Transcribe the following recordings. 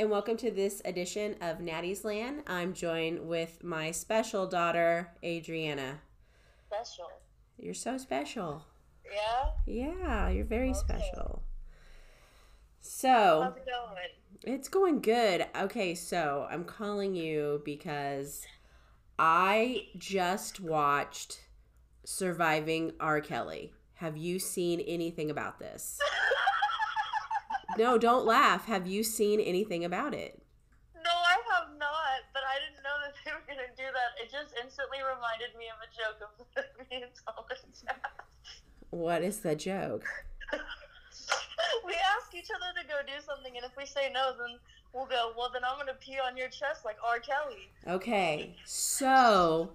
and welcome to this edition of Natty's Land. I'm joined with my special daughter, Adriana. Special. You're so special. Yeah? Yeah, you're very Okay. special. So, How's it going? it's going good. Okay, so I'm calling you because I just watched Surviving R. Kelly. Have you seen anything about this? No, don't laugh. Have you seen anything about it? No, I have not, but I didn't know that they were going to do that. It just instantly reminded me of a joke of me and Thomas. What is the joke? we ask each other to go do something, and if we say no, then we'll go, well, then I'm going to pee on your chest like R. Kelly. Okay, so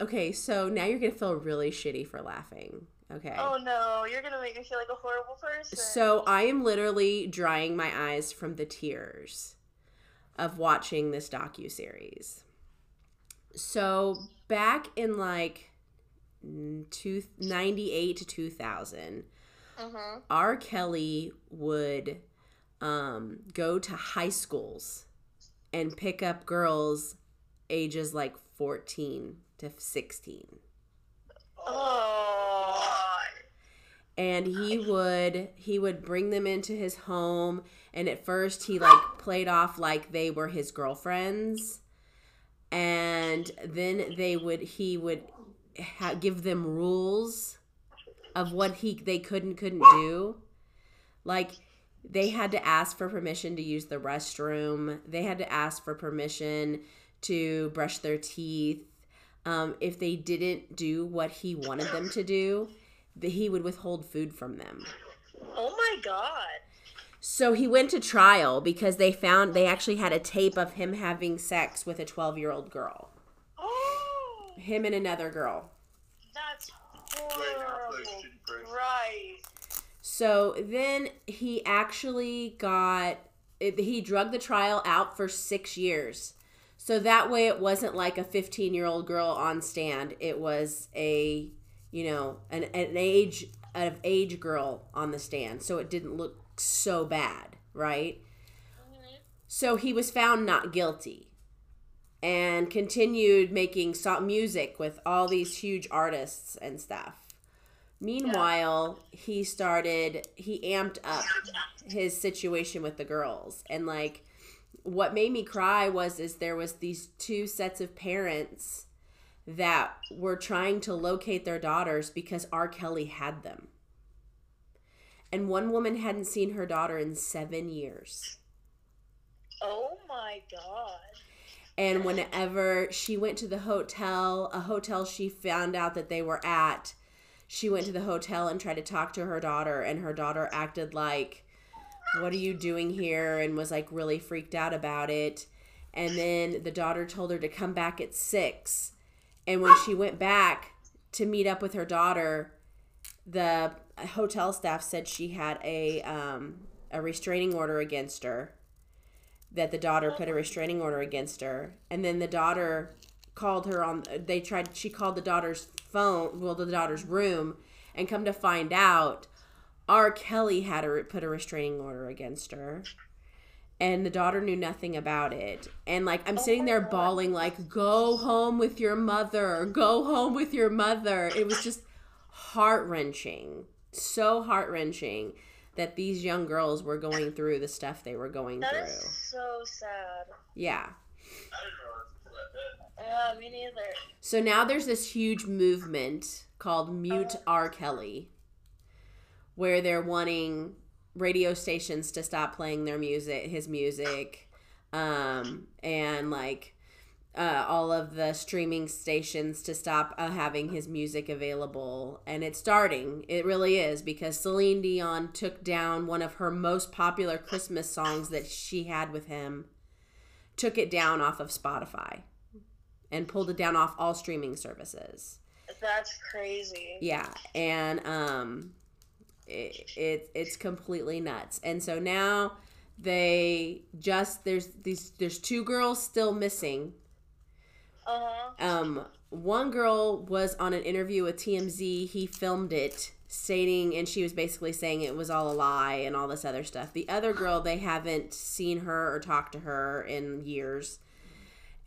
okay, so now you're gonna feel really shitty for laughing. Okay. Oh no, you're going to make me feel like a horrible person. So I am literally drying my eyes from the tears of watching this docu series. So back in like two, 98 to 2000, Mm-hmm. R. Kelly would um, go to high schools and pick up girls ages like 14 to 16. Oh. And he would he would bring them into his home and at first he like played off like they were his girlfriends and then they would he would ha- give them rules of what he they could and couldn't do. Like they had to ask for permission to use the restroom. They had to ask for permission to brush their teeth. Um, if they didn't do what he wanted them to do that he would withhold food from them. Oh my god. So he went to trial because they found they actually had a tape of him having sex with a 12 year old girl. Oh, Him and another girl. that's Right horrible. those shitty pricks. Right. So then he actually got, it- he drug the trial out for six years. So that way it wasn't like a 15 year old girl on stand. It was a, you know, an, an age, of age girl on the stand. So it didn't look so bad, right? So he was found not guilty and continued making music with all these huge artists and stuff. Meanwhile, he started, he amped up his situation with the girls. And like, what made me cry was is there was these two sets of parents that were trying to locate their daughters because R. Kelly had them. And one woman hadn't seen her daughter in seven years. Oh my god. And whenever she went to the hotel, a hotel she found out that they were at, she went to the hotel and tried to talk to her daughter, and her daughter acted like, What are you doing here? and was like really freaked out about it. And then the daughter told her to come back at six. And when she went back to meet up with her daughter, the hotel staff said she had a um, a restraining order against her that the daughter put a restraining order against her. And then the daughter called her on they tried she called the daughter's phone well the daughter's room and come to find out R. Kelly had a, put a restraining order against her and the daughter knew nothing about it and like i'm oh sitting there bawling like go home with your mother go home with your mother it was just heart-wrenching so heart-wrenching that these young girls were going through the stuff they were going That through is so sad. yeah I didn't realize it was that bad. Yeah, me neither. So now there's this huge movement called Mute uh-huh. R. Kelly, where they're wanting radio stations to stop playing their music, his music, um, and like uh, all of the streaming stations to stop uh, having his music available. And it's starting. It really is because Celine Dion took down one of her most popular Christmas songs that she had with him, took it down off of Spotify and pulled it down off all streaming services. That's crazy. Yeah, and um, it, it it's completely nuts. And so now they just there's these there's two girls still missing. Uh huh. Um, one girl was on an interview with TMZ. He filmed it stating and she was basically saying it was all a lie and all this other stuff. The other girl, they haven't seen her or talked to her in years.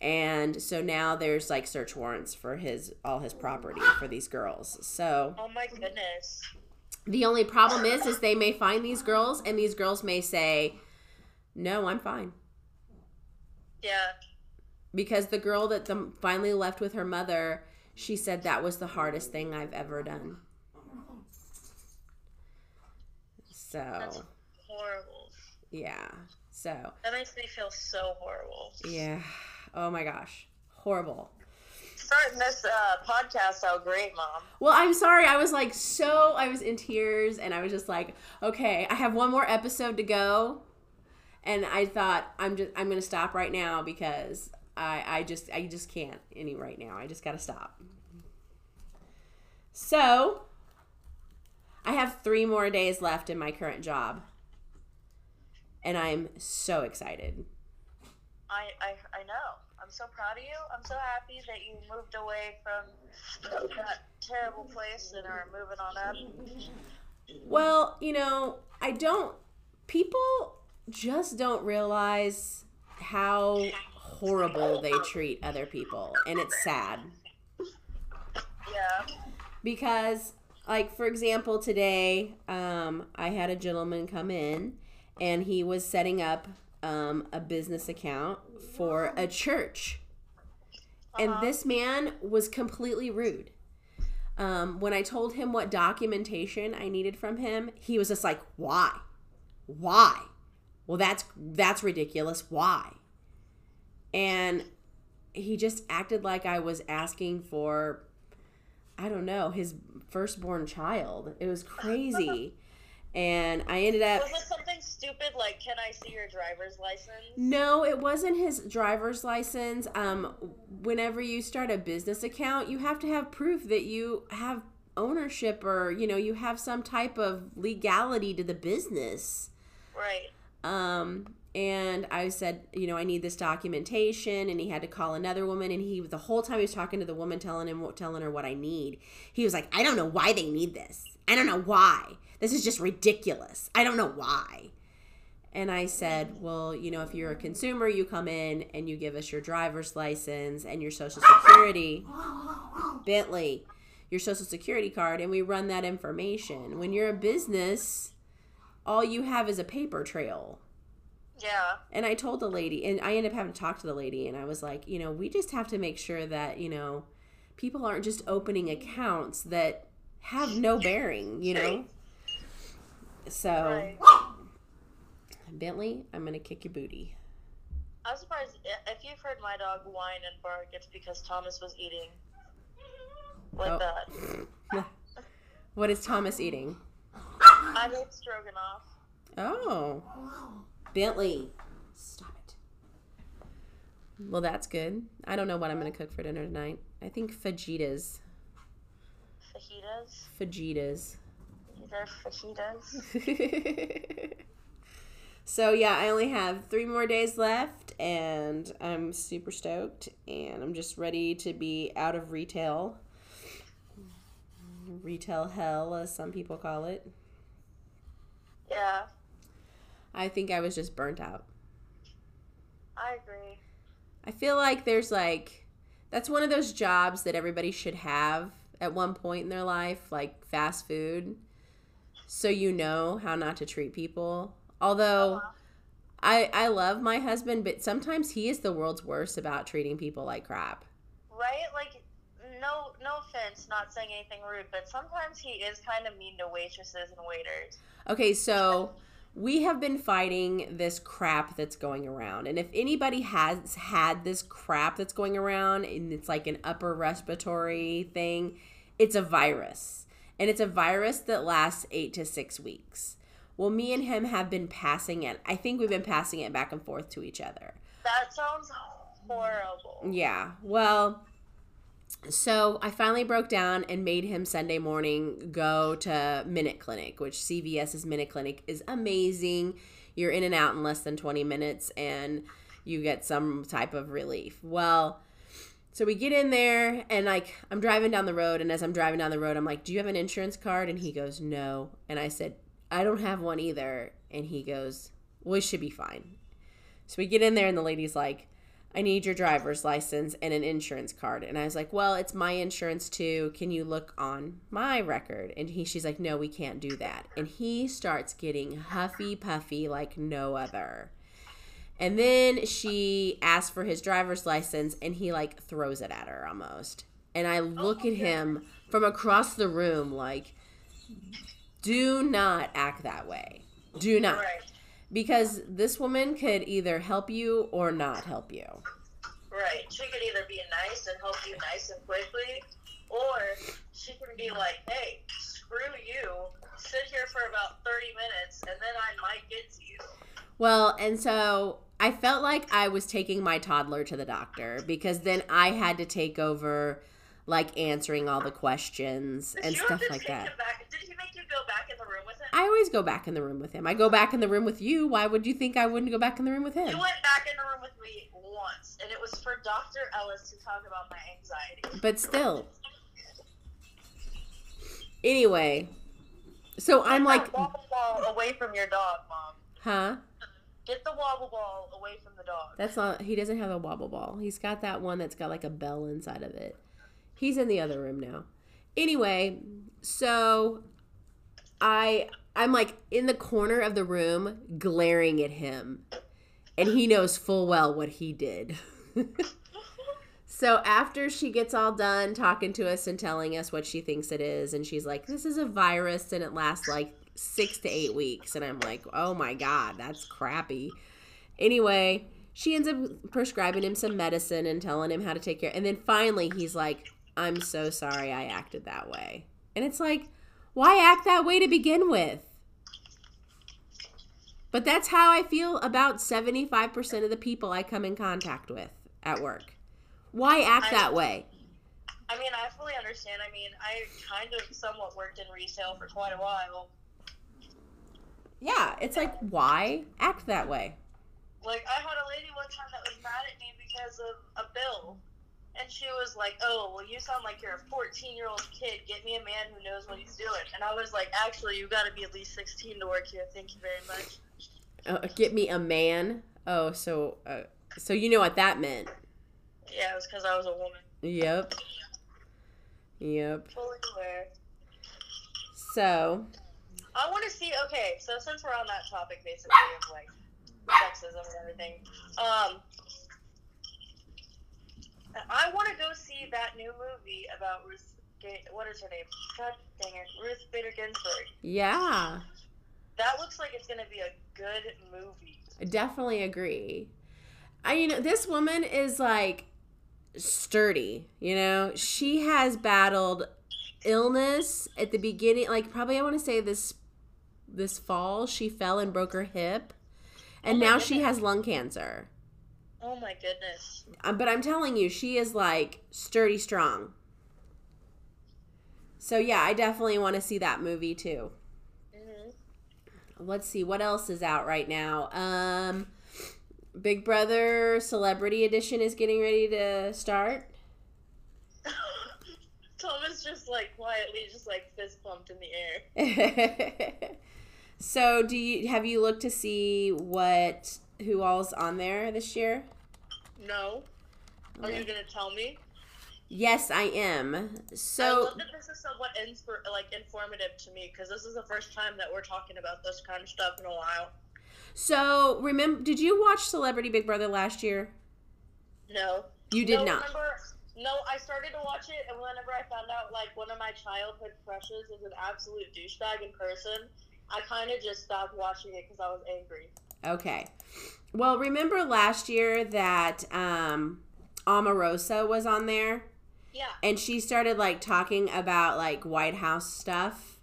And so now there's like search warrants for his all his property for these girls. So Oh my goodness. The only problem is is they may find these girls and these girls may say, "No, I'm fine." Yeah. Because the girl that the, finally left with her mother, she said that was the hardest thing I've ever done. So, That's horrible. yeah. So, That makes me feel so horrible. yeah. Oh my gosh. Horrible. Starting this uh, podcast out great, Mom. Well, I'm sorry. I was like so I was in tears and I was just like, okay, I have one more episode to go. And I thought I'm just I'm going to stop right now because I I just I just can't any right now. I just got to stop. So, I have 3 more days left in my current job. And I'm so excited. I, I I know. I'm so proud of you. I'm so happy that you moved away from that terrible place and are moving on up. Well, you know, I don't. People just don't realize how horrible they treat other people, and it's sad Yeah. because, like, for example, today, um, I had a gentleman come in, and he was setting up um, a business account for a church, and Uh-huh. this man was completely rude. Um, when I told him what documentation I needed from him, he was just like, "Why? Why? Well, that's that's ridiculous. Why?" And he just acted like I was asking for, I don't know, his firstborn child. It was crazy, and I ended up. Was it something stupid like, can I see your driver's license? No, it wasn't his driver's license. Um, whenever you start a business account, you have to have proof that you have ownership or you know you have some type of legality to the business. Right. Um, and I said, you know, I need this documentation, and he had to call another woman, and he the whole time he was talking to the woman, telling him telling her what I need. He was like, I don't know why they need this. I don't know why. This is just ridiculous. I don't know why. And I said, well, you know, if you're a consumer, you come in and you give us your driver's license and your social security, Bentley, your social security card, and we run that information. When you're a business, all you have is a paper trail. Yeah. And I told the lady, and I ended up having to talk to the lady, and I was like, you know, we just have to make sure that, you know, people aren't just opening accounts that have no bearing, you know? So, Right. Bentley, I'm going to kick your booty. I'm surprised if you've heard my dog whine and bark, it's because Thomas was eating like Oh. that. What is Thomas eating? I made stroganoff. Oh, Bentley, stop it. Well, that's good. I don't know what I'm going to cook for dinner tonight. I think fajitas. Fajitas. Fajitas. These are fajitas. so yeah, I only have three more days left, and I'm super stoked, and I'm just ready to be out of retail. Retail hell, as some people call it. Yeah, I think I was just burnt out. I agree. I feel like there's like that's one of those jobs that everybody should have at one point in their life, like fast food, so you know how not to treat people. Although oh, I I love my husband, but sometimes he is the world's worst about treating people like crap. Right? Like, no, no offense, not saying anything rude, but sometimes he is kind of mean to waitresses and waiters. Okay, so we have been fighting this crap that's going around. And if anybody has had this crap that's going around and it's like an upper respiratory thing, it's a virus. And it's a virus that lasts eight to six weeks. Well, me and him have been passing it. I think we've been passing it back and forth to each other. That sounds horrible. Yeah. Well, so I finally broke down and made him Sunday morning go to Minute Clinic, which CVS's Minute Clinic is amazing. You're in and out in less than 20 minutes and you get some type of relief. Well, So we get in there and like I'm driving down the road and as I'm driving down the road I'm like, "Do you have an insurance card?" and he goes, "No." And I said, "I don't have one either." And he goes, "Well, we should be fine." So we get in there and the lady's like, "I need your driver's license and an insurance card." And I was like, "Well, it's my insurance too. Can you look on my record?" And he she's like, "No, we can't do that." And he starts getting huffy puffy like no other. And then she asks for his driver's license and he like throws it at her almost. And I look at him from across the room like, do not act that way. Do not. Right. Because this woman could either help you or not help you. Right. She could either be nice and help you nice and quickly, or she can be like, hey, screw you, sit here for about 30 minutes, and then I might get to you. Well, and so I felt like I was taking my toddler to the doctor because then I had to take over like answering all the questions and you stuff like that. Did he make you go back in the room with him? I always go back in the room with him. I go back in the room with you. Why would you think I wouldn't go back in the room with him? You went back in the room with me once, and it was for Dr. Ellis to talk about my anxiety. But still. Anyway, so I'm Get like, wobble away from your dog, mom. huh? Get the wobble ball away from the dog. That's not. He doesn't have a wobble ball. He's got that one that's got like a bell inside of it. He's in the other room now. Anyway, so I I'm like in the corner of the room glaring at him, and he knows full well what he did. so after she gets all done talking to us and telling us what she thinks it is, and she's like, "This is a virus, and it lasts like." Six to eight weeks, and I'm like, oh my god, that's crappy. Anyway, she ends up prescribing him some medicine and telling him how to take care. And then finally, he's like, I'm so sorry I acted that way. And it's like, why act that way to begin with? But that's how I feel about 75% of the people I come in contact with at work. Why act I- that way? I mean, I fully understand. I mean, I kind of somewhat worked in resale for quite a while. Yeah, it's like, why act that way? Like, I had a lady one time that was mad at me because of a bill. And she was like, oh, well, you sound like you're a 14 year old kid. Get me a man who knows what he's doing. And I was like, actually, you got to be at least 16 to work here. Thank you very much. Uh, get me a man. Oh, so uh, so you know what that meant? Yeah, it was because I was a woman. Yep. Yep. Fully aware. So, I want to see. Okay, so since we're on that topic, basically of like sexism and everything, um, I want to go see that new movie about Ruth. What is her name? God dang it, Ruth Bader Ginsburg. yeah, That looks like it's gonna be a good movie. I definitely agree. I you know this woman is like sturdy, you know. She has battled illness at the beginning like probably I want to say this this fall she fell and broke her hip and Oh now she has lung cancer. Oh my goodness. Um, but I'm telling you, she is like sturdy strong. So yeah, I definitely want to see that movie too. hmm Let's see what else is out right now. Um, Big Brother Celebrity Edition is getting ready to start. Thomas just like quietly, just like fist pumped in the air. so, do you have you looked to see what who all's on there this year? No. Are you gonna tell me? Yes, I am. So I love that this is somewhat inspir- like informative to me because this is the first time that we're talking about this kind of stuff in a while. so remember, did you watch Celebrity Big Brother last year? No, You did no, not. Remember, no, I started to watch it, and whenever I found out like one of my childhood crushes is an absolute douchebag in person, I kind of just stopped watching it because I was angry. Okay. Well, remember last year that um, Omarosa was on there, Yeah. and she started like talking about like White House stuff.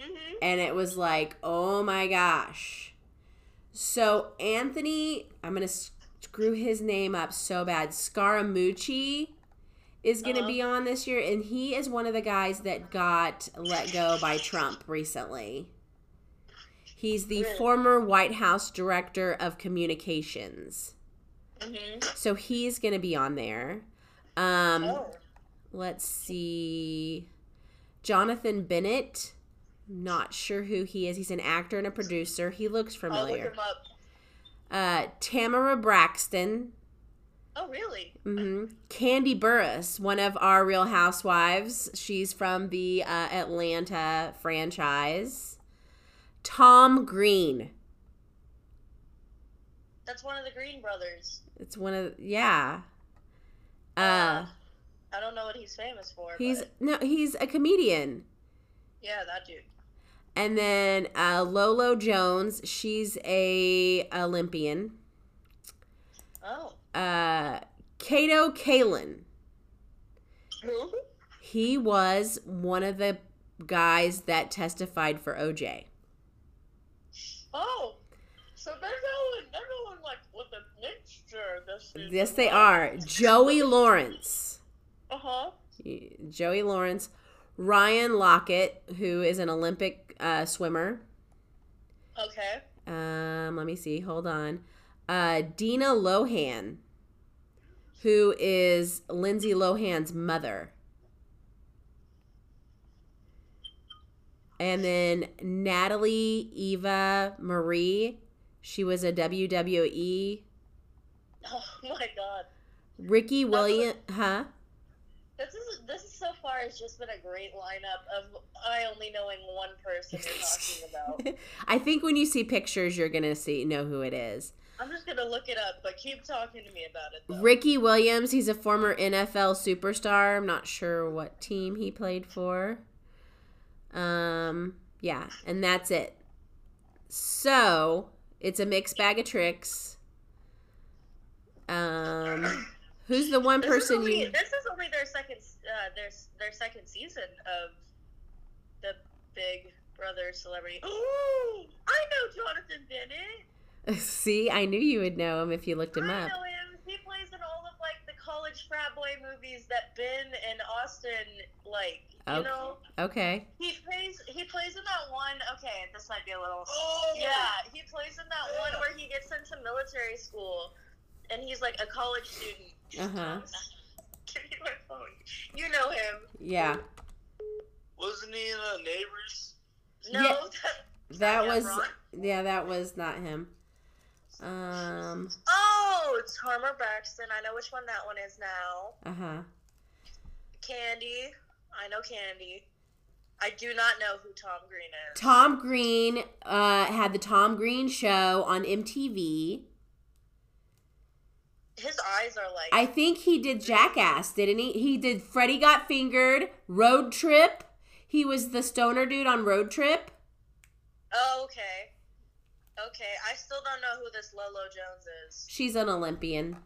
Mhm. and it was like, oh my gosh. So Anthony, I'm gonna screw his name up so bad. Scaramucci is gonna Uh-huh. be on this year, and he is one of the guys that got let go by Trump recently. He's the Really? former White House director of communications. Mhm. So he's going to be on there. Um, Oh. let's see. Jonathan Bennett. Not sure who he is. He's an actor and a producer. He looks familiar. him up. Uh, Tamara Braxton. Oh, really? Mm-hmm. Kandi Burruss, one of our Real Housewives. She's from the uh, Atlanta franchise. Tom Green. That's one of the Green brothers. It's one of yeah. Uh, I don't know what he's famous for. he's but no, he's a comedian. yeah, that dude. And then uh, Lolo Jones, she's a Olympian. Oh. Uh, Kato Kaelin, Who? he was one of the guys that testified for OJ. Oh. So they're going, they're going like with a mixture this. Yes, they are. Joey Lawrence. Uh huh. Joey Lawrence. Ryan Lochte, who is an Olympic uh, swimmer. Okay. Um, let me see. Hold on. Uh, Dina Lohan, who is Lindsay Lohan's mother. And then Natalie Eva Marie, she was a WWE. Oh my god. Ricky William, huh? This is this is so far has just been a great lineup of I only knowing one person you're talking about. I think when you see pictures, you're gonna see know who it is. I'm just gonna look it up, but keep talking to me about it. Though. Ricky Williams, he's a former NFL superstar. I'm not sure what team he played for. Um, yeah, and that's it. So it's a mixed bag of tricks. Um, who's the one This person only, you? This is only their second uh, their their second season of the Big Brother celebrity. Ooh, I know Jonathan Bennett. See, I knew you would know him if you looked him up. I up. know him. He plays in all of like the college frat boy movies that Ben and Austin like. You Okay. know, Okay. he plays. He plays in that one. Okay, this might be a little. Oh, Yeah, he plays in that one where he gets into military school, and he's like a college student. Uh-huh. Give me my phone. You know him. Yeah, Wasn't he in uh, Neighbors? No, Yeah. that, that was Ron. yeah, that was not him. Um. Oh, Tamar Braxton. I know which one that one is now. Uh huh. Candy. I know Candy. I do not know who Tom Green is. Tom Green uh, had the Tom Green show on MTV. His eyes are like. I think he did Jackass, didn't he? He did Freddy Got Fingered, Road Trip. He was the stoner dude on Road Trip. oh, okay. Okay, I still don't know who this Lolo Jones is. She's an Olympian.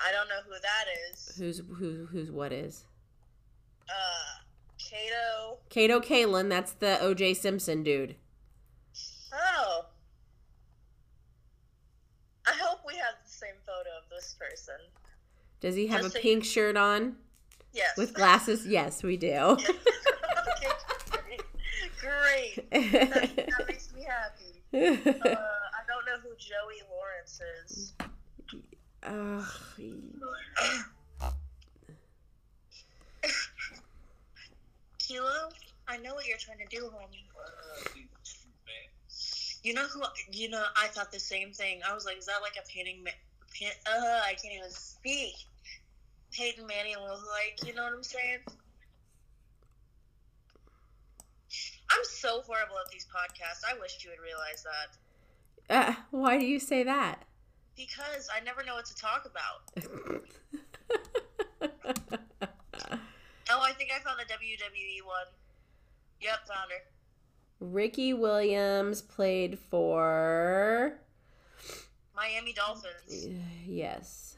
I don't know who that is. Who's who? Who's what is? Uh, Kato. Kato Kaelin. That's the O.J. Simpson dude. Oh. I hope we have the same photo of this person. Does he have Just a so you- pink shirt on Yes. with glasses? Yes, we do. okay, great. That, that makes me happy. Uh, I don't know who Joey Lawrence is. Ugh. Kilo, I know what you're trying to do, homie. You know who? You know, I thought the same thing. I was like, is that like a painting? Ma- pan- uh, I can't even speak. Peyton Manning look like. You know what I'm saying? I'm so horrible at these podcasts. I wish you would realize that Uh, why do you say that? because I never know what to talk about. Oh, I think I found the WWE one. Yep, found her. Ricky Williams played for. Miami Dolphins. Yes.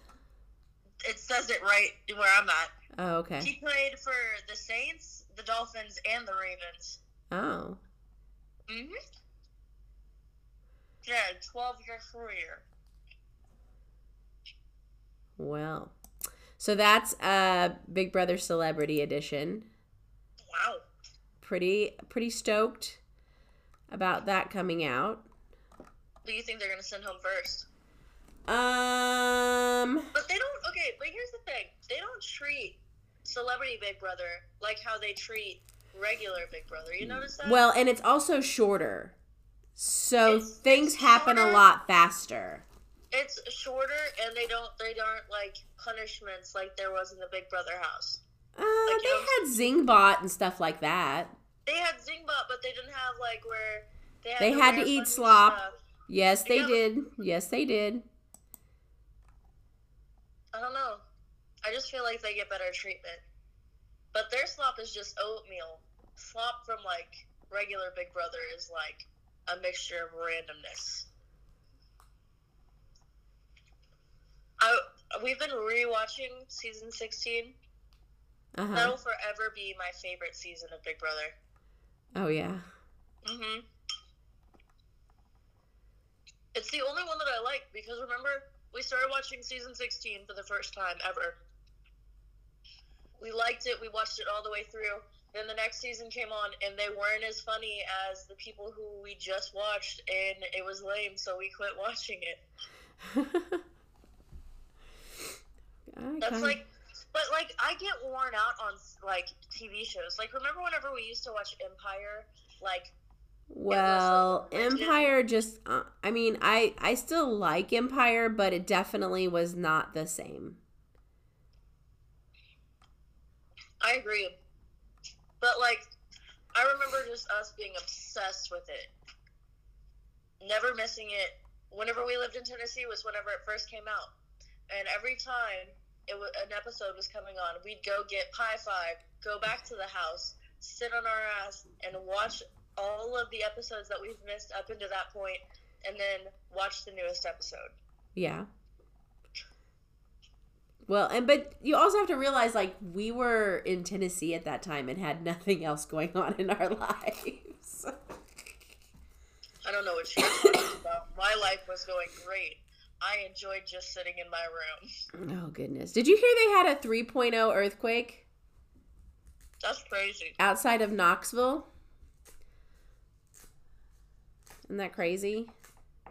It says it right where I'm at. Oh, okay. He played for the Saints, the Dolphins, and the Ravens. Oh. Mm-hmm. Yeah, 12 year career. Well. So that's uh Big Brother Celebrity Edition. Wow. Pretty pretty stoked about that coming out. Who do you think they're going to send home first? Um. But they don't. Okay, but here's the thing: they don't treat Celebrity Big Brother like how they treat regular Big Brother. You notice that? Well, and it's also shorter, so It's- things it's happen a lot faster. it's shorter, and they don't. They aren't like punishments like there was in the Big Brother house. Uh, Like, they you know- had Zingbot and stuff like that. They had Zingbot, but they didn't have like where they had, They to had to eat slop. stuff. Yes, they did. Yes, they did. I don't know. I just feel like they get better treatment. But their slop is just oatmeal. Slop from like regular Big Brother is like a mixture of randomness. I we've been rewatching season sixteen. Uh huh. That'll forever be my favorite season of Big Brother. Oh yeah. Mhm. It's the only one that I like because remember we started watching season 16 for the first time ever. We liked it, we watched it all the way through. Then the next season came on and they weren't as funny as the people who we just watched and it was lame, so we quit watching it. That's like but like I get worn out on like TV shows. Like remember whenever we used to watch Empire like Well, like. Empire just uh, I mean, I I still like Empire, but it definitely was not the same. I agree. But like I remember just us being obsessed with it. Never missing it. Whenever we lived in Tennessee was whenever it first came out. And every time it was, an episode was coming on, we'd go get Pie Five, go back to the house, sit on our ass, and watch all of the episodes that we've missed up into that point, and then watch the newest episode. Yeah. Well, and but you also have to realize like we were in Tennessee at that time and had nothing else going on in our lives. I don't know what you're talking about. My life was going great. I enjoyed just sitting in my room. oh goodness. Did you hear they had a 3.0 earthquake That's crazy. outside of Knoxville? Isn't that crazy?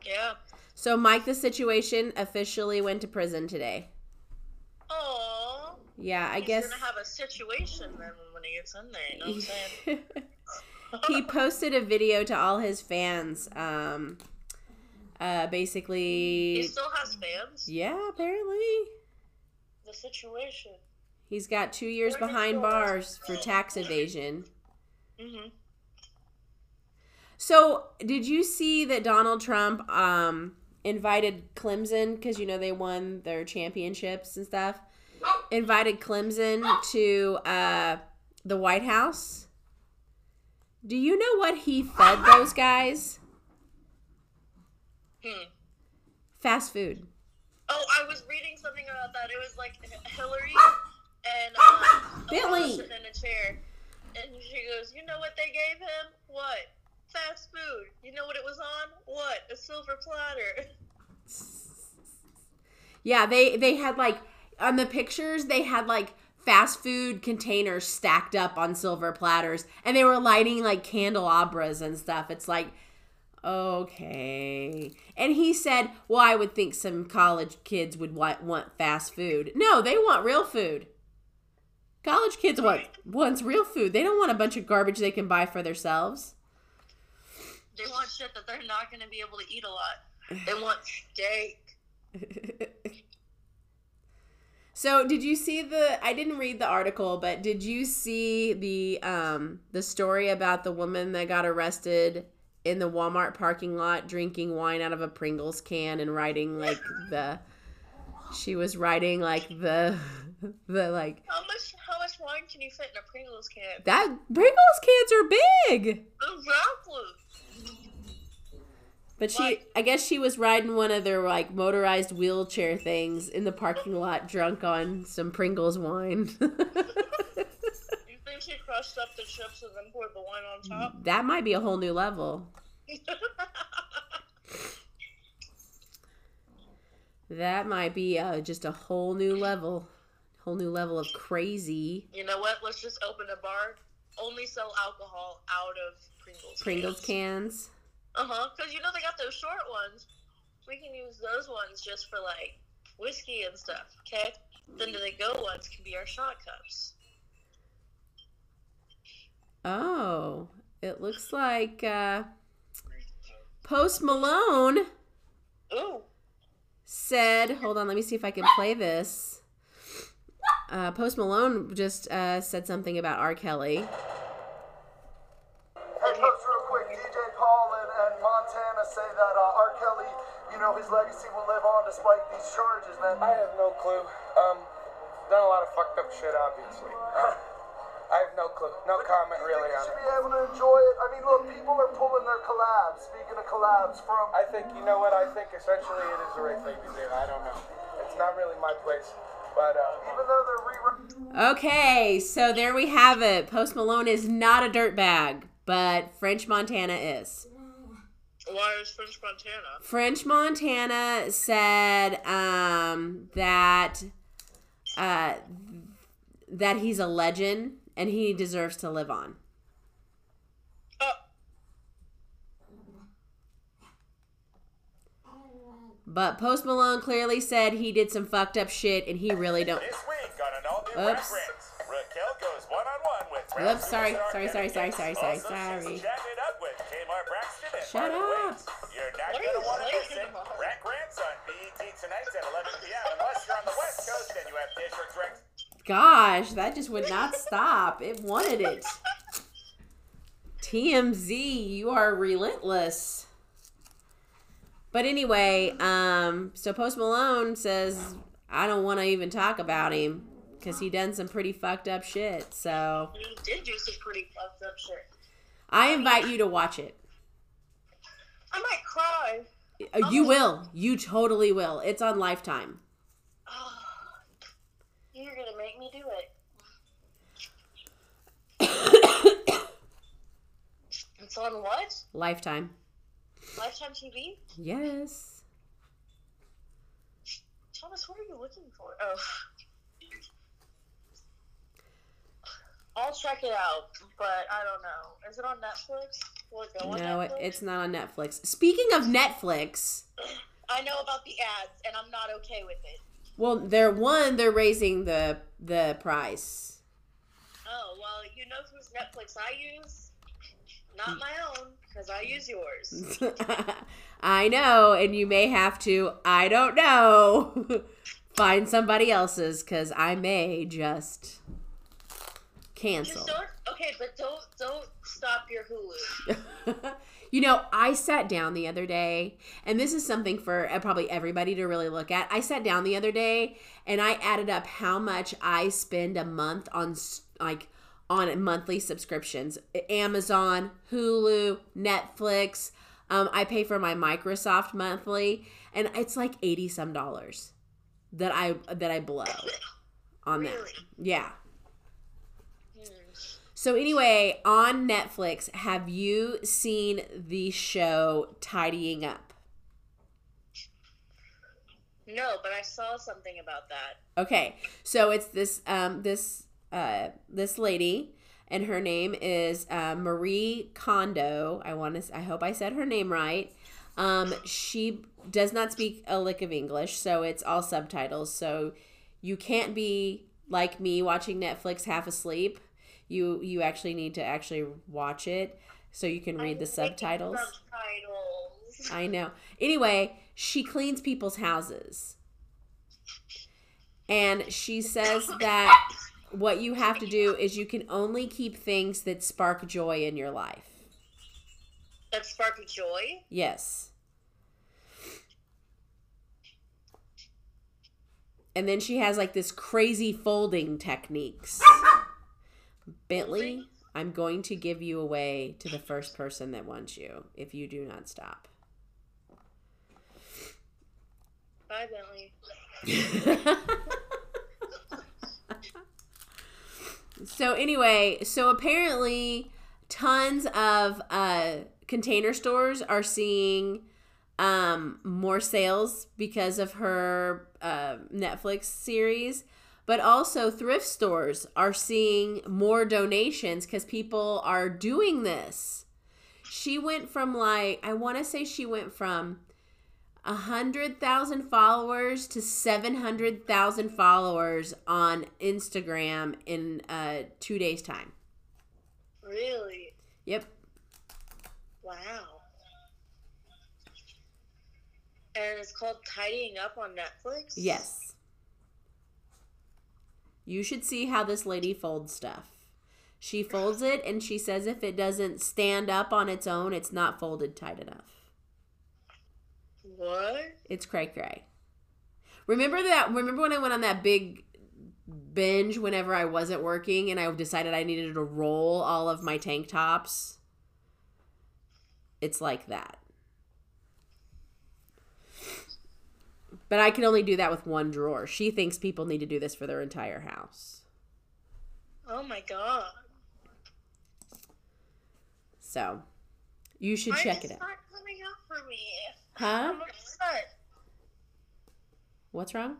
Yeah. So Mike the situation officially went to prison today. Yeah, I He's guess He's gonna have a situation then when he gets in there. You know what I'm saying? he posted a video to all his fans. Um, uh, basically, he still has fans. yeah, apparently The situation. he's got two years behind bars for tax evasion. Mhm. So, did you see that Donald Trump um invited Clemson because you know they won their championships and stuff? Invited Clemson to uh the White House. Do you know what he fed those guys? Hmm. Fast food. Oh, I was reading something about that. It was like Hillary and um, Bentley. In a chair, and she goes, "You know what they gave him? What? Fast food. You know what it was on? What? A silver platter." Yeah, they they had like on the pictures they had like fast food containers stacked up on silver platters and they were lighting like candelabras and stuff. It's like okay. And he said, "Well, I would think some college kids would want, want fast food." No, they want real food. College kids want wants real food. They don't want a bunch of garbage they can buy for themselves. They want shit that they're not going to be able to eat a lot. They want steak. So, did you see the I didn't read the article, but did you see the um the story about the woman that got arrested in the Walmart parking lot drinking wine out of a Pringles can and writing like the she was writing like the the like How much? How much wine can you fit in a Pringles can? that Pringles cans are big. Exactly. But she I guess she was riding one of their like motorized wheelchair things in the parking lot drunk on some Pringles wine. You think she crushed up the chips and then poured the wine on top? that might be a whole new level. That might be uh, just a whole new level, whole new level of crazy. you know what? Let's just open a bar. Only sell alcohol out of Pringles. Pringles cans. Uh huh. Because you know they got those short ones. we can use those ones just for like whiskey and stuff. Okay. Then the go ones can be our shot cups. Oh, it looks like uh, Post Malone Ooh. said, hold on, let me see if I can play this. Uh, Post Malone just uh, said something about R. Kelly. Live these charges, man. I have no clue. Um, done a lot of fucked up shit, obviously. Uh, I have no clue. No comment you really think on you should it. be able to enjoy it. I mean, look, people are pulling their collabs. Speaking of collabs, from I think, you know what, I think essentially it is the right thing to do. I don't know. It's not really my place. But, uh, even though they're rewriting. Okay, so there we have it. Post Malone is not a dirtbag, but French Montana is. Why is French Montana? French Montana said um, that uh, that he's a legend and he deserves to live on. Oh, But Post Malone clearly said he did some fucked up shit and he really don't. This week on an all-new Oops. Reference, Raquel goes one-on-one with Oops, Rasmus sorry, sorry, sorry, sorry, sorry, sorry, sorry. Shut up. Waits. You're not What are gonna want to miss it. Mark? Rack Rants on BET tonight at 11 p.m. Unless you're on the West Coast and you have Dish or Direct Gosh, that just would not stop. It wanted it. TMZ, you are relentless. But anyway, um, so Post Malone says I don't want to even talk about him because he done some pretty fucked up shit. So you did do some pretty fucked up shit. I invite you to watch it. I might cry. Uh, You will. You totally will. It's on Lifetime. Oh, you're gonna make me do it. It's on what? Lifetime. Lifetime TV? Yes. Thomas, what are you looking for? Oh. I'll check it out, but I don't know. Is it on Netflix? Will it go No, it's not on Netflix. Speaking of Netflix, I know about the ads, and I'm not okay with it. well, they're one, they're raising the the price. Oh, well, you know whose Netflix I use? Not my own, because I use yours. I know, and you may have to, I don't know, find somebody else's because I may just cancel. Just. Okay, but don't don't stop your Hulu. you know, I sat down the other day, and this is something for uh, probably everybody to really look at. I sat down the other day and I added up how much I spend a month on like on monthly subscriptions Amazon, Hulu, Netflix. Um, I pay for my Microsoft monthly, and it's like 80 some dollars that I that I blow on that. Yeah. Hmm. So anyway, on Netflix, have you seen the show Tidying Up? No, but I saw something about that. Okay, so it's this um this uh this lady, and her name is uh, Marie Kondo. I want to. I hope I said her name right. Um, she does not speak a lick of English, so it's all subtitles. So you can't be like me watching Netflix half asleep. You you actually need to actually watch it so you can read the subtitles. Subtitles. I know. Anyway, she cleans people's houses. And she says that what you have to do is you can only keep things that spark joy in your life. That spark joy. Yes. And then she has like this crazy folding techniques. Bentley? I'm going to give you away to the first person that wants you if you do not stop. Bye, Bentley. so anyway, so apparently tons of uh container stores are seeing um more sales because of her uh, Netflix series, but also thrift stores are seeing more donations cuz people are doing this. She went from like I want to say she went from a hundred thousand followers to seven hundred thousand followers on Instagram in uh, two days' time. Really? Yep. Wow. And it's called Tidying Up on Netflix? Yes. You should see how this lady folds stuff. She folds it and she says if it doesn't stand up on its own, it's not folded tight enough. What? It's cray cray. Remember that? Remember when I went on that big binge whenever I wasn't working and I decided I needed to roll all of my tank tops? It's like that. But I can only do that with one drawer. She thinks people need to do this for their entire house. Oh my god. So, you should Why check it out. not coming up for me? Huh? I'm upset. What's wrong?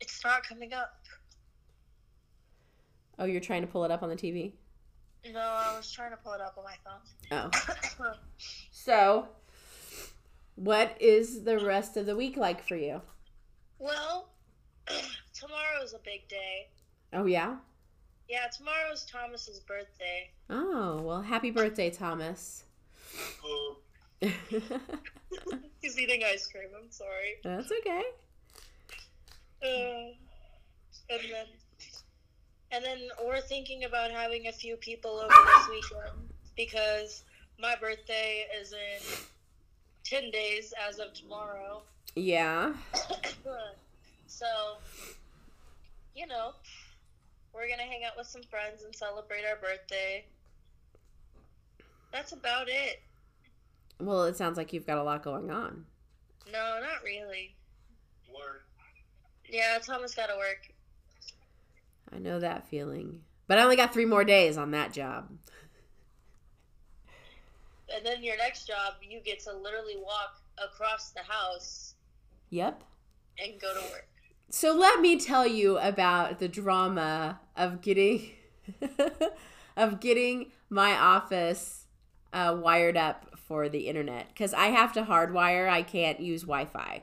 It's not coming up. Oh, you're trying to pull it up on the TV? No, I was trying to pull it up on my phone. Oh. So, what is the rest of the week like for you? Well, tomorrow's a big day. Oh, yeah? Yeah, tomorrow's Thomas's birthday. Oh, well, happy birthday, Thomas. He's eating ice cream. I'm sorry. That's okay. Uh, and then, and then we're thinking about having a few people over this weekend because my birthday is in ten days as of tomorrow. Yeah. so, you know, we're gonna hang out with some friends and celebrate our birthday. That's about it. Well, it sounds like you've got a lot going on. No, not really. word. Yeah, Thomas got to work. I know that feeling. But I only got three more days on that job. And then your next job, you get to literally walk across the house Yep. and go to work. So let me tell you about the drama of getting of getting my office uh, wired up for the internet because I have to hardwire. I can't use Wi-Fi.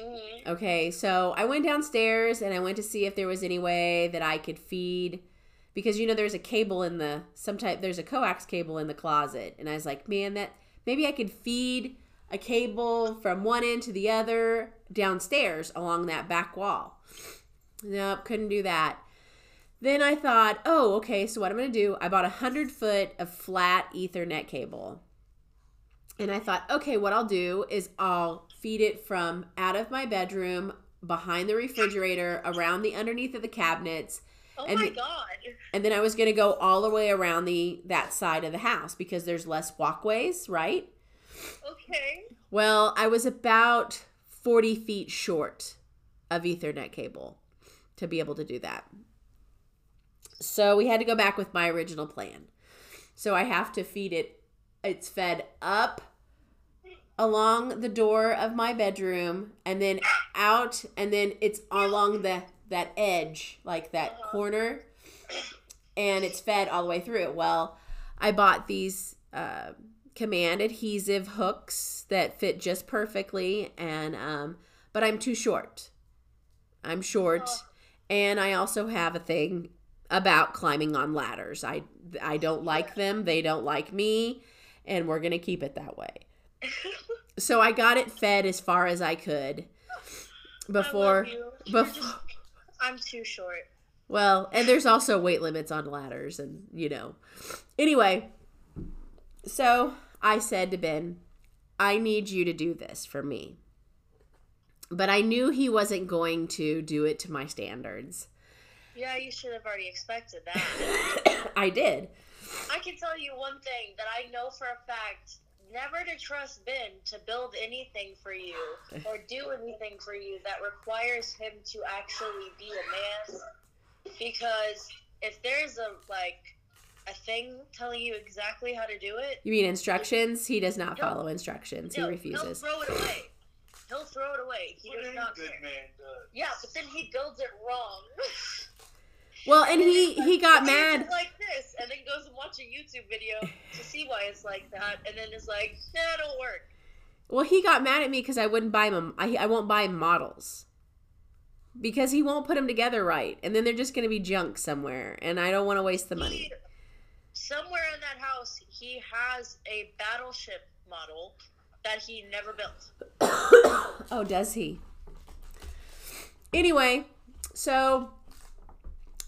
hmm Okay, so I went downstairs and I went to see if there was any way that I could feed because you know there's a cable in the some type there's a coax cable in the closet and I was like, man, that maybe I could feed a cable from one end to the other downstairs along that back wall. Nope, couldn't do that. Then I thought, oh, okay, so what I'm gonna do, I bought a hundred foot of flat Ethernet cable. And I thought, okay, what I'll do is I'll feed it from out of my bedroom, behind the refrigerator, around the underneath of the cabinets, Oh And my god. and then I was gonna go all the way around the that side of the house because there's less walkways, right? Okay. Well, I was about 40 feet short of Ethernet cable to be able to do that. So we had to go back with my original plan. So I have to feed it, it's fed up along the door of my bedroom and then out and then it's along the that edge like that corner and it's fed all the way through well i bought these uh, command adhesive hooks that fit just perfectly and um but i'm too short i'm short and i also have a thing about climbing on ladders i i don't like them they don't like me and we're gonna keep it that way so i got it fed as far as i could before I. Before just- I'm too short. well, and there's also weight limits on ladders, and you know. Anyway, so I said to Ben, I need you to do this for me. But I knew he wasn't going to do it to my standards. Yeah, you should have already expected that. I did. I can tell you one thing that I know for a fact never to trust Ben to build anything for you or do anything for you that requires him to actually be a man. Because if there's a like a thing telling you exactly how to do it, You mean instructions? He does not follow instructions. He refuses. He'll throw it away. He'll throw it away. He What does not good care. man does. Yeah, but then he builds it wrong. Well, and he he got Why is it mad. like this, and then goes and watch a YouTube video to see why it's like that, and then it's like, nah, it'll work. Well, he got mad at me because I wouldn't buy him. I, I won't buy him models because he won't put them together right, and then they're just going to be junk somewhere, and I don't want to waste the money. He- somewhere in that house, he has a battleship model that he never built. oh, does he? Anyway, so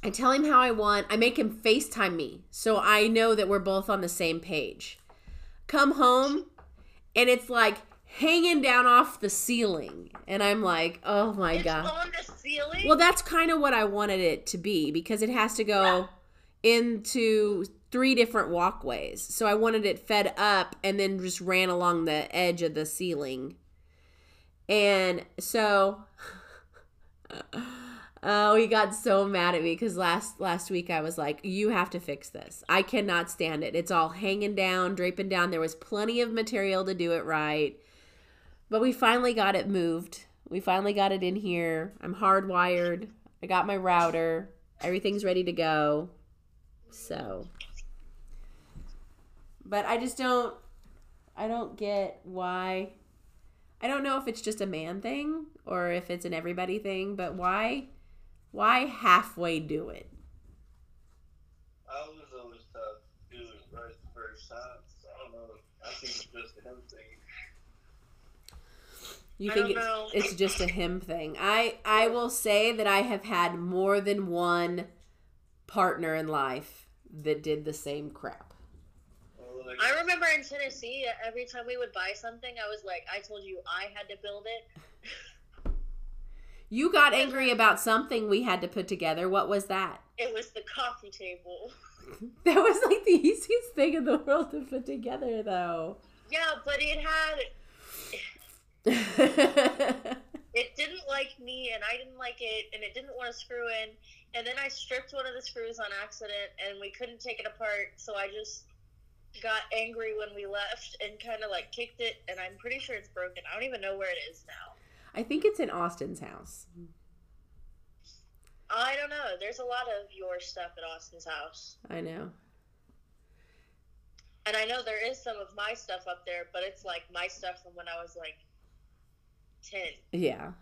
I tell him how I want. I make him FaceTime me so I know that we're both on the same page. Come home, and it's like hanging down off the ceiling. And I'm like, oh my it's God. on the ceiling. Well, that's kind of what I wanted it to be because it has to go into three different walkways. So I wanted it fed up and then just ran along the edge of the ceiling. And so Oh, he got so mad at me because last last week I was like, "You have to fix this. I cannot stand it. It's all hanging down, draping down. There was plenty of material to do it right, but we finally got it moved. We finally got it in here. I'm hardwired. I got my router. Everything's ready to go. So, but I just don't. I don't get why. I don't know if it's just a man thing or if it's an everybody thing, but why? Why halfway do it? I was always tough doing it right the first time. So I don't know. I think it's just a him thing. You I think it's, it's just a him thing? I I will say that I have had more than one partner in life that did the same crap. I remember in Tennessee, every time we would buy something, I was like, I told you I had to build it. You got angry about something we had to put together. What was that? It was the coffee table. That was like the easiest thing in the world to put together, though. Yeah, but it had it didn't like me and I didn't like it and it didn't want to screw in and then I stripped one of the screws on accident and we couldn't take it apart so I just got angry when we left and kind of like kicked it and I'm pretty sure it's broken. I don't even know where it is now. I think it's in Austin's house. I don't know. There's a lot of your stuff at Austin's house. I know. And I know there is some of my stuff up there, but it's like my stuff from when I was like 10. Yeah.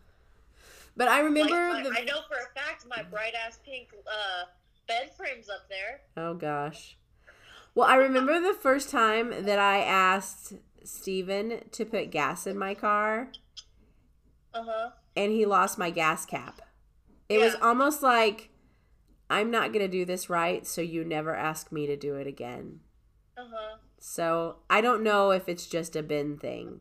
But I Like, remember my- the. I know for a fact my bright ass pink uh, bed frame's up there. Oh gosh. Well, I remember the first time that I asked Steven to put gas in my car Uh huh. and he lost my gas cap. It was almost like I'm not going to do this right, so you never ask me to do it again. Uh huh. So, I don't know if it's just a Ben thing.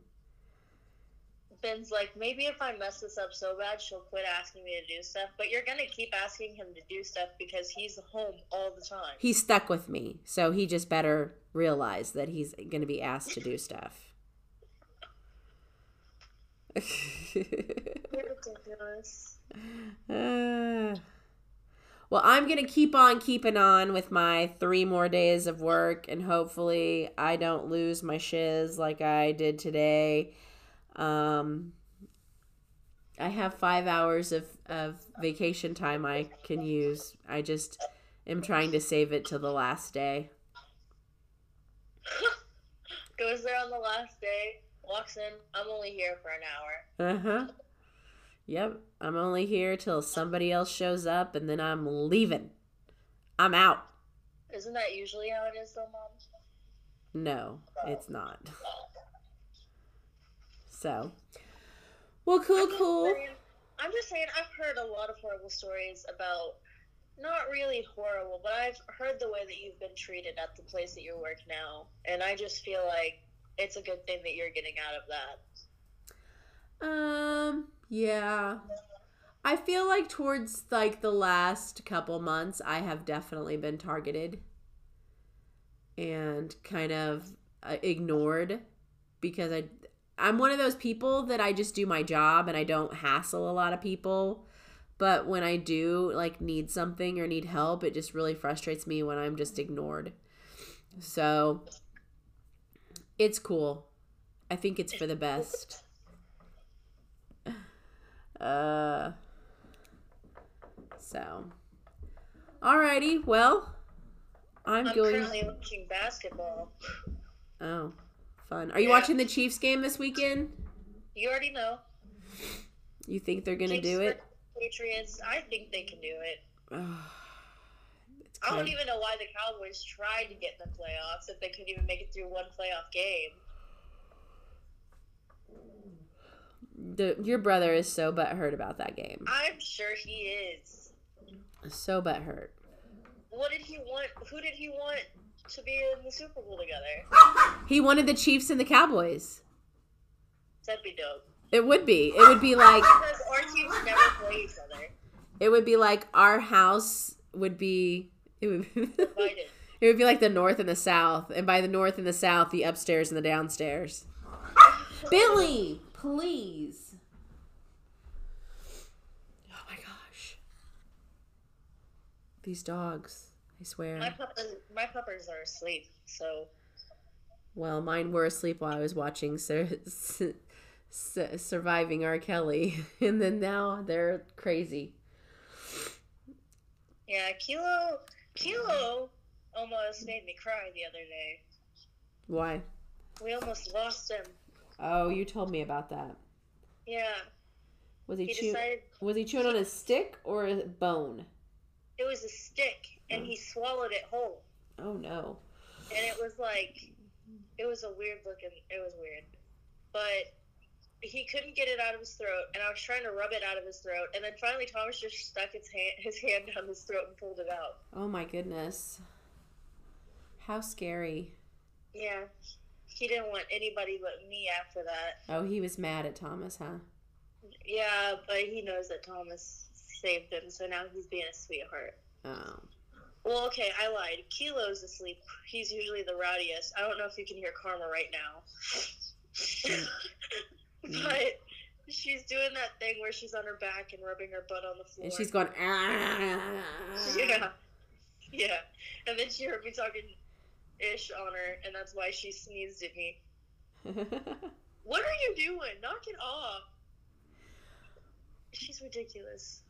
Ben's like, maybe if I mess this up so bad, she'll quit asking me to do stuff. But you're gonna keep asking him to do stuff because he's home all the time. He's stuck with me, so he just better realize that he's going to be asked to do stuff. Ridiculous. Uh, well, I'm going to keep on keeping on with my three more days of work, and hopefully, I don't lose my shiz like I did today. Um, I have five hours of, of vacation time I can use. I just am trying to save it to the last day. Goes there on the last day, walks in. I'm only here for an hour. Uh huh. Yep. I'm only here till somebody else shows up, and then I'm leaving. I'm out. Isn't that usually how it is, though, Mom? No, it's not. So, well, cool, cool. I'm just saying, I've heard a lot of horrible stories about, not really horrible, but I've heard the way that you've been treated at the place that you work now, and I just feel like it's a good thing that you're getting out of that. Um, yeah. I feel like towards like the last couple months, I have definitely been targeted and kind of uh, ignored because I I'm one of those people that I just do my job and I don't hassle a lot of people. But when I do like need something or need help, it just really frustrates me when I'm just ignored. So it's cool. I think it's for the best. Uh so Alrighty, well I'm I'm going currently watching basketball. Oh. Fun. Are you Yeah. watching the Chiefs game this weekend? You already know. You think they're gonna Chiefs do it? Patriots. I think they can do it. I don't even know why the Cowboys tried to get in the playoffs if they couldn't even make it through one playoff game. the, your brother is so butthurt about that game. I'm sure he is. So butthurt. What did he want? Who did he want to be in the Super Bowl together? He wanted the Chiefs and the Cowboys. That'd be dope. It would be. It would be like Because our teams never play each other. it would be like our house would be it would Divided. it would be like the north and the south, and by the north and the south, the upstairs and the downstairs. Billy, please. Oh my gosh. These dogs, I swear. My puppers, my puppers are asleep, so Well, mine were asleep while I was watching Sur- Su- Su- Surviving R. Kelly, and then now they're crazy. yeah. Kilo, Kilo, almost made me cry the other day. Why? We almost lost him. Oh, you told me about that. Yeah, Was he, he chew- decided Was he chewing on a stick or a bone? it was a stick, and he swallowed it whole. Oh no. and it was like it was a weird looking it was weird but he couldn't get it out of his throat and i was trying to rub it out of his throat and then finally thomas just stuck his hand his hand down his throat and pulled it out Oh my goodness. How scary. yeah he didn't want anybody but me after that Oh, he was mad at Thomas, huh? yeah but he knows that thomas saved him so now he's being a sweetheart Oh. Well okay i lied kilo's asleep he's usually the rowdiest i don't know if you can hear karma right now but she's doing that thing where she's on her back and rubbing her butt on the floor. And she's going, ah. yeah, yeah. And then she heard me talking ish on her, and that's why she sneezed at me. What are you doing? Knock it off. She's ridiculous.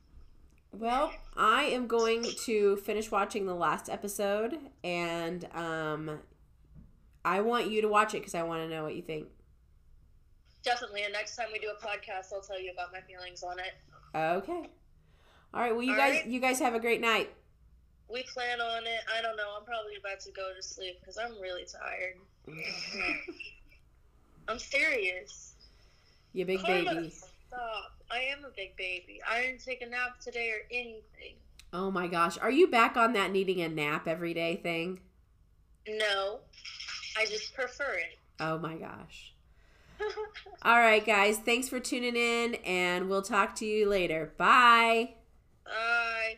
Well, I am going to finish watching the last episode, and um, I want you to watch it because I want to know what you think. Definitely. And next time we do a podcast, I'll tell you about my feelings on it. Okay. All right. Well, you All guys, right. you guys have a great night. We plan on it. I don't know. I'm probably about to go to sleep because I'm really tired. I'm serious. You big Karma, baby. Stop. I am a big baby. I didn't take a nap today or anything. Oh my gosh. Are you back on that needing a nap every day thing? No. I just prefer it. Oh my gosh. All right, guys. Thanks for tuning in, and we'll talk to you later. Bye. uh,